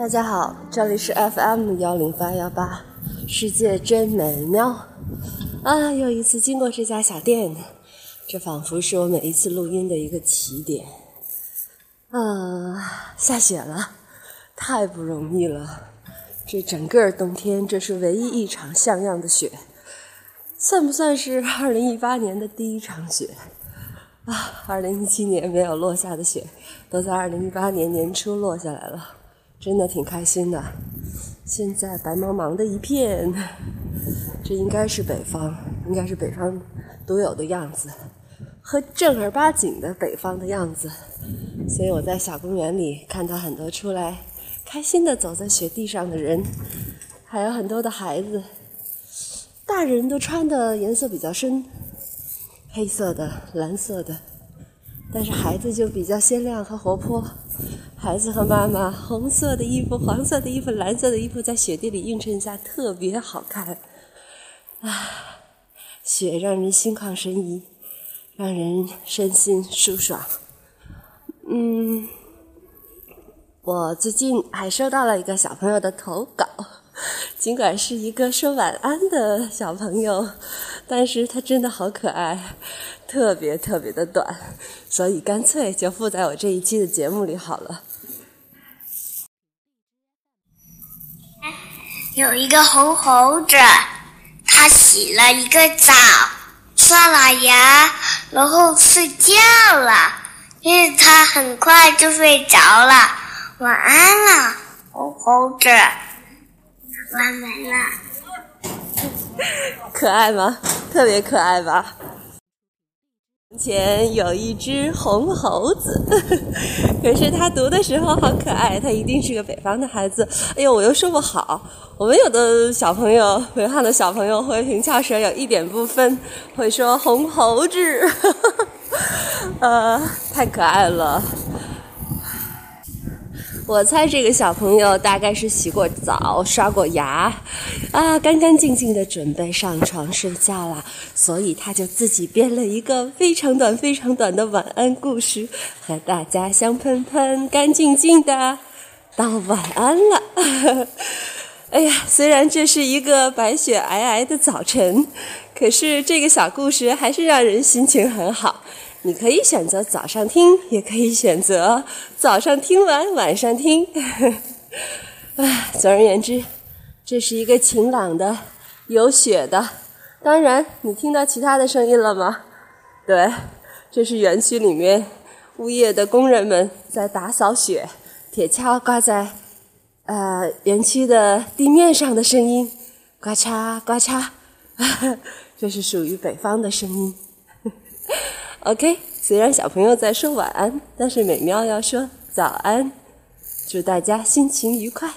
大家好，这里是 FM 幺零八幺八，世界真美妙啊！又一次经过这家小店，这仿佛是我每一次录音的一个起点啊！下雪了，太不容易了。这整个冬天，这是唯一一场像样的雪，算不算是二零一八年的第一场雪啊？二零一七年没有落下的雪，都在二零一八年年初落下来了。真的挺开心的，现在白茫茫的一片，这应该是北方，应该是北方独有的样子，和正儿八经的北方的样子。所以我在小公园里看到很多出来开心的走在雪地上的人，还有很多的孩子，大人都穿的颜色比较深，黑色的、蓝色的，但是孩子就比较鲜亮和活泼。孩子和妈妈，红色的衣服、黄色的衣服、蓝色的衣服，在雪地里映衬下特别好看。啊，雪让人心旷神怡，让人身心舒爽。嗯，我最近还收到了一个小朋友的投稿，尽管是一个说晚安的小朋友，但是他真的好可爱，特别特别的短，所以干脆就附在我这一期的节目里好了。有一个红猴子，他洗了一个澡，刷了牙，然后睡觉了。因为他很快就睡着了。晚安了，红猴子。完没了。可爱吗？特别可爱吧。前有一只红猴子，可是他读的时候好可爱，他一定是个北方的孩子。哎呦，我又说不好。我们有的小朋友，北方的小朋友会平翘舌，有一点不分，会说红猴子，呃，太可爱了。我猜这个小朋友大概是洗过澡、刷过牙，啊，干干净净的准备上床睡觉了，所以他就自己编了一个非常短、非常短的晚安故事，和大家香喷喷、干净净的道晚安了。哎呀，虽然这是一个白雪皑皑的早晨，可是这个小故事还是让人心情很好。你可以选择早上听，也可以选择早上听完晚上听。唉，总而言之，这是一个晴朗的、有雪的。当然，你听到其他的声音了吗？对，这是园区里面物业的工人们在打扫雪，铁锹挂在呃园区的地面上的声音，呱嚓呱嚓。这是属于北方的声音。OK，虽然小朋友在说晚安，但是美妙要说早安，祝大家心情愉快。